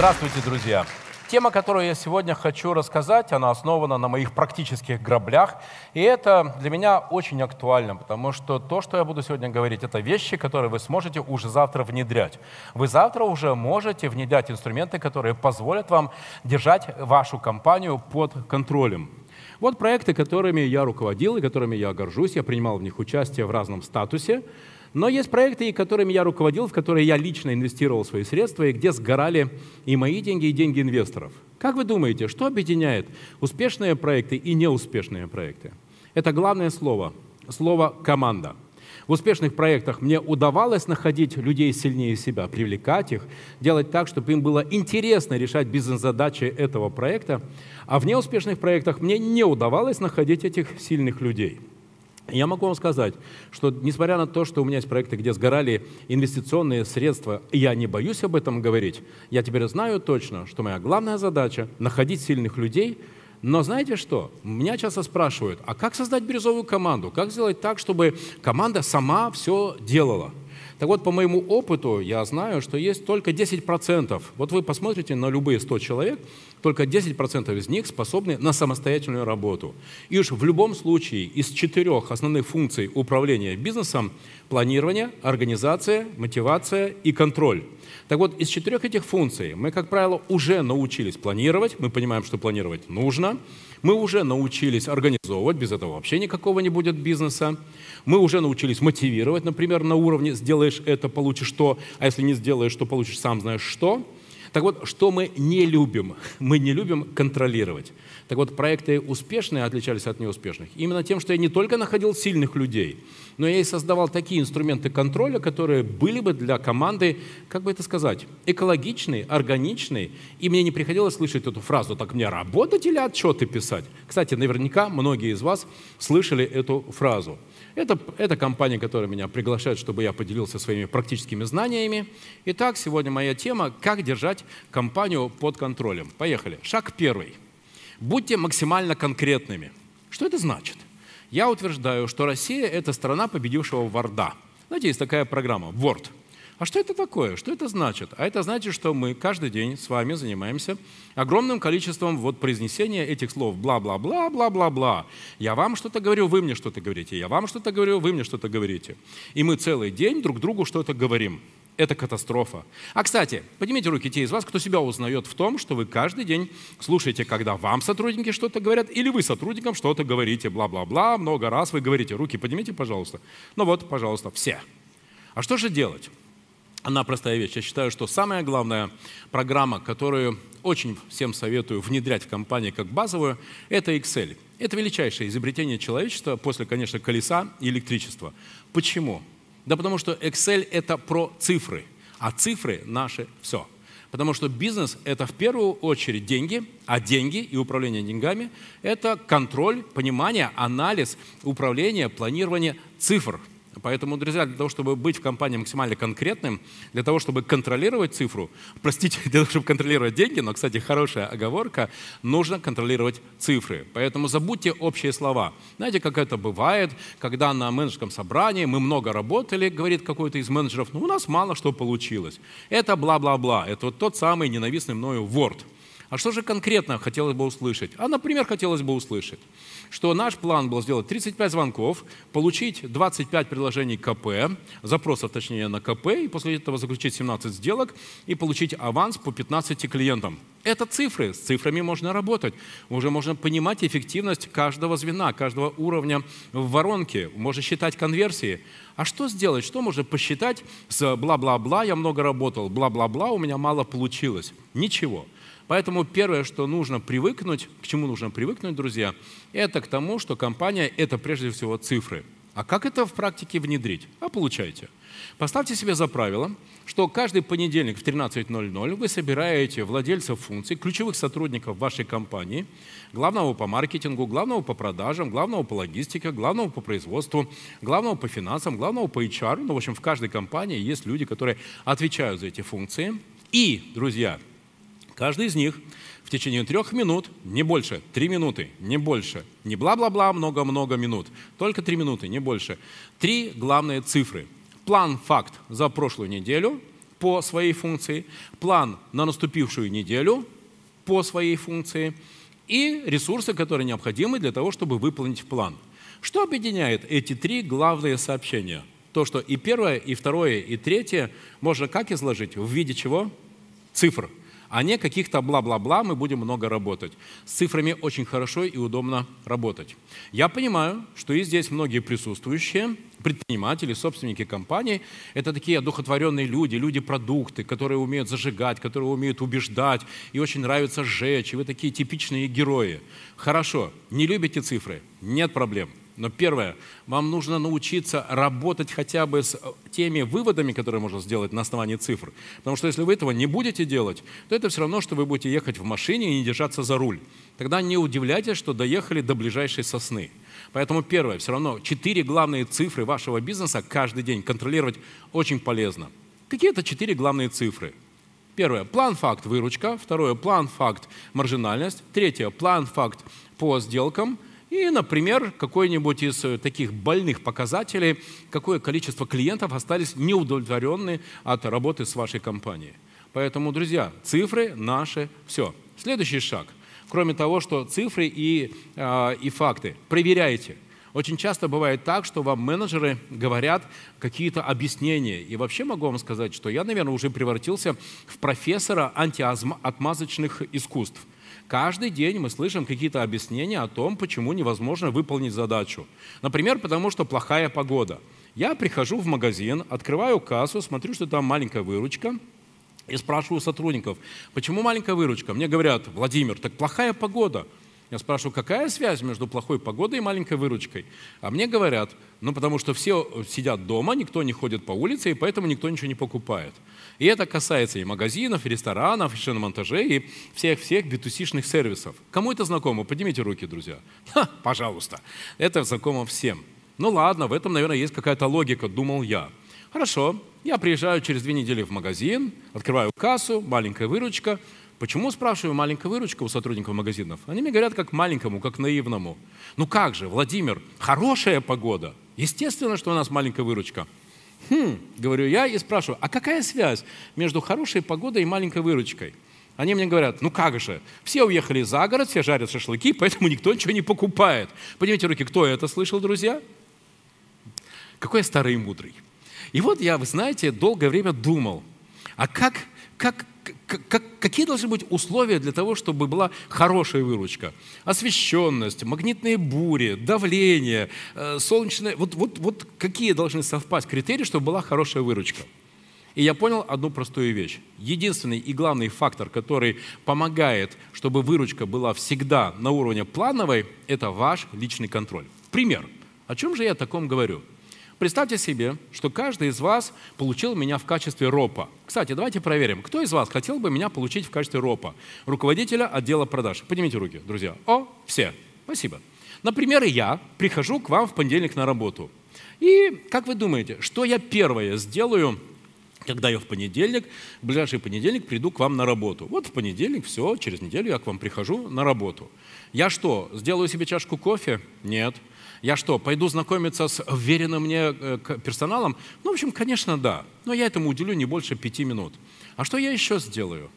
Здравствуйте, друзья! Тема, которую я сегодня хочу рассказать, она основана на моих практических граблях. И это для меня очень актуально, потому что то, что я буду сегодня говорить, это вещи, которые вы сможете уже завтра внедрять. Вы завтра уже можете внедрять инструменты, которые позволят вам держать вашу компанию под контролем. Вот проекты, которыми я руководил и которыми я горжусь. Я принимал в них участие в разном статусе. Но есть проекты, которыми я руководил, в которые я лично инвестировал свои средства, и где сгорали и мои деньги, и деньги инвесторов. Как вы думаете, что объединяет успешные проекты и неуспешные проекты? Это главное слово. Слово «команда». В успешных проектах мне удавалось находить людей сильнее себя, привлекать их, делать так, чтобы им было интересно решать бизнес-задачи этого проекта. А в неуспешных проектах мне не удавалось находить этих сильных людей – я могу вам сказать, что несмотря на то, что у меня есть проекты, где сгорали инвестиционные средства, я не боюсь об этом говорить, я теперь знаю точно, что моя главная задача – находить сильных людей, но знаете что? Меня часто спрашивают, а как создать бирюзовую команду? Как сделать так, чтобы команда сама все делала? Так вот, по моему опыту я знаю, что есть только 10%. Вот вы посмотрите на любые 100 человек, только 10% из них способны на самостоятельную работу. И уж в любом случае из четырех основных функций управления бизнесом – планирование, организация, мотивация и контроль. Так вот, из четырех этих функций мы, как правило, уже научились планировать, мы понимаем, что планировать нужно – мы уже научились организовывать, без этого вообще никакого не будет бизнеса. Мы уже научились мотивировать, например, на уровне «сделаешь это, получишь то», а если не сделаешь, то получишь сам знаешь что – так вот, что мы не любим? Мы не любим контролировать. Так вот, проекты успешные отличались от неуспешных именно тем, что я не только находил сильных людей, но я и создавал такие инструменты контроля, которые были бы для команды, как бы это сказать, экологичные, органичные, и мне не приходилось слышать эту фразу «так мне работать или отчеты писать?». Кстати, наверняка многие из вас слышали эту фразу – это, это компания, которая меня приглашает, чтобы я поделился своими практическими знаниями. Итак, сегодня моя тема – как держать компанию под контролем. Поехали. Шаг первый. Будьте максимально конкретными. Что это значит? Я утверждаю, что Россия – это страна победившего Варда. Знаете, есть такая программа Word – а что это такое? Что это значит? А это значит, что мы каждый день с вами занимаемся огромным количеством вот произнесения этих слов. Бла-бла-бла, бла-бла-бла. Я вам что-то говорю, вы мне что-то говорите. Я вам что-то говорю, вы мне что-то говорите. И мы целый день друг другу что-то говорим. Это катастрофа. А, кстати, поднимите руки те из вас, кто себя узнает в том, что вы каждый день слушаете, когда вам сотрудники что-то говорят, или вы сотрудникам что-то говорите, бла-бла-бла, много раз вы говорите. Руки поднимите, пожалуйста. Ну вот, пожалуйста, все. А что же делать? Одна простая вещь. Я считаю, что самая главная программа, которую очень всем советую внедрять в компании как базовую, это Excel. Это величайшее изобретение человечества после, конечно, колеса и электричества. Почему? Да потому что Excel – это про цифры, а цифры – наши все. Потому что бизнес – это в первую очередь деньги, а деньги и управление деньгами – это контроль, понимание, анализ, управление, планирование цифр – Поэтому, друзья, для того, чтобы быть в компании максимально конкретным, для того, чтобы контролировать цифру, простите, для того, чтобы контролировать деньги, но, кстати, хорошая оговорка, нужно контролировать цифры. Поэтому забудьте общие слова. Знаете, как это бывает, когда на менеджерском собрании мы много работали, говорит какой-то из менеджеров, ну, у нас мало что получилось. Это бла-бла-бла. Это вот тот самый ненавистный мною Word. А что же конкретно хотелось бы услышать? А, например, хотелось бы услышать, что наш план был сделать 35 звонков, получить 25 предложений КП, запросов точнее на КП, и после этого заключить 17 сделок и получить аванс по 15 клиентам. Это цифры, с цифрами можно работать. Уже можно понимать эффективность каждого звена, каждого уровня в воронке, можно считать конверсии. А что сделать, что можно посчитать с бла-бла-бла, я много работал, бла-бла-бла, у меня мало получилось? Ничего. Поэтому первое, что нужно привыкнуть, к чему нужно привыкнуть, друзья, это к тому, что компания – это прежде всего цифры. А как это в практике внедрить? А получайте. Поставьте себе за правило, что каждый понедельник в 13.00 вы собираете владельцев функций, ключевых сотрудников вашей компании, главного по маркетингу, главного по продажам, главного по логистике, главного по производству, главного по финансам, главного по HR. Ну, в общем, в каждой компании есть люди, которые отвечают за эти функции. И, друзья, Каждый из них в течение трех минут, не больше, три минуты, не больше, не бла-бла-бла, много-много минут, только три минуты, не больше. Три главные цифры. План, факт за прошлую неделю, по своей функции, план на наступившую неделю по своей функции и ресурсы, которые необходимы для того, чтобы выполнить план. Что объединяет эти три главные сообщения? То, что и первое, и второе, и третье можно как изложить? В виде чего? Цифр а не каких-то бла-бла-бла, мы будем много работать. С цифрами очень хорошо и удобно работать. Я понимаю, что и здесь многие присутствующие, предприниматели, собственники компаний, это такие одухотворенные люди, люди-продукты, которые умеют зажигать, которые умеют убеждать, и очень нравится сжечь, и вы такие типичные герои. Хорошо, не любите цифры? Нет проблем. Но первое, вам нужно научиться работать хотя бы с э, теми выводами, которые можно сделать на основании цифр. Потому что если вы этого не будете делать, то это все равно, что вы будете ехать в машине и не держаться за руль. Тогда не удивляйтесь, что доехали до ближайшей сосны. Поэтому первое, все равно четыре главные цифры вашего бизнеса каждый день контролировать очень полезно. Какие это четыре главные цифры? Первое, план-факт выручка. Второе, план-факт маржинальность. Третье, план-факт по сделкам – и, например, какой-нибудь из э, таких больных показателей, какое количество клиентов остались неудовлетворенные от работы с вашей компанией. Поэтому, друзья, цифры наши все. Следующий шаг. Кроме того, что цифры и, э, и факты. Проверяйте. Очень часто бывает так, что вам менеджеры говорят какие-то объяснения. И вообще могу вам сказать, что я, наверное, уже превратился в профессора антиотмазочных искусств. Каждый день мы слышим какие-то объяснения о том, почему невозможно выполнить задачу. Например, потому что плохая погода. Я прихожу в магазин, открываю кассу, смотрю, что там маленькая выручка, и спрашиваю сотрудников, почему маленькая выручка? Мне говорят, Владимир, так плохая погода. Я спрашиваю, какая связь между плохой погодой и маленькой выручкой? А мне говорят, ну потому что все сидят дома, никто не ходит по улице, и поэтому никто ничего не покупает. И это касается и магазинов, и ресторанов, и шиномонтажей, и всех-всех битусишных сервисов. Кому это знакомо? Поднимите руки, друзья. Ха, пожалуйста. Это знакомо всем. Ну ладно, в этом, наверное, есть какая-то логика, думал я. Хорошо, я приезжаю через две недели в магазин, открываю кассу, маленькая выручка – Почему, спрашиваю, маленькая выручка у сотрудников магазинов? Они мне говорят как маленькому, как наивному. Ну как же, Владимир, хорошая погода. Естественно, что у нас маленькая выручка. Хм, говорю я и спрашиваю, а какая связь между хорошей погодой и маленькой выручкой? Они мне говорят, ну как же, все уехали за город, все жарят шашлыки, поэтому никто ничего не покупает. Поднимите руки, кто это слышал, друзья? Какой я старый и мудрый. И вот я, вы знаете, долгое время думал, а как, как, как, какие должны быть условия для того, чтобы была хорошая выручка? Освещенность, магнитные бури, давление, э, солнечное. Вот, вот, вот какие должны совпасть критерии, чтобы была хорошая выручка? И я понял одну простую вещь. Единственный и главный фактор, который помогает, чтобы выручка была всегда на уровне плановой, это ваш личный контроль. Пример. О чем же я таком говорю? Представьте себе, что каждый из вас получил меня в качестве ропа. Кстати, давайте проверим, кто из вас хотел бы меня получить в качестве ропа? Руководителя отдела продаж. Поднимите руки, друзья. О, все. Спасибо. Например, я прихожу к вам в понедельник на работу. И как вы думаете, что я первое сделаю, когда я в понедельник, в ближайший понедельник приду к вам на работу. Вот в понедельник, все, через неделю я к вам прихожу на работу. Я что, сделаю себе чашку кофе? Нет. Я что, пойду знакомиться с веренным мне э, персоналом? Ну, в общем, конечно, да. Но я этому уделю не больше пяти минут. А что я еще сделаю?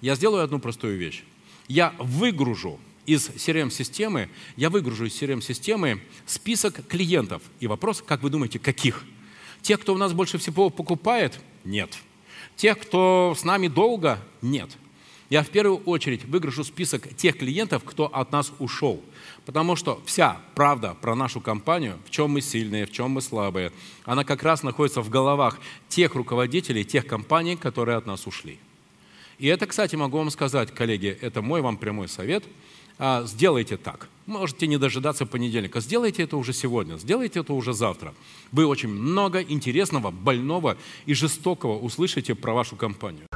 Я сделаю одну простую вещь. Я выгружу из CRM-системы, я выгружу из CRM-системы список клиентов. И вопрос, как вы думаете, каких? Тех, кто у нас больше всего покупает? Нет. Тех, кто с нами долго? Нет. Я в первую очередь выгружу список тех клиентов, кто от нас ушел. Потому что вся правда про нашу компанию, в чем мы сильные, в чем мы слабые, она как раз находится в головах тех руководителей, тех компаний, которые от нас ушли. И это, кстати, могу вам сказать, коллеги, это мой вам прямой совет. А, сделайте так. Можете не дожидаться понедельника. Сделайте это уже сегодня, сделайте это уже завтра. Вы очень много интересного, больного и жестокого услышите про вашу компанию.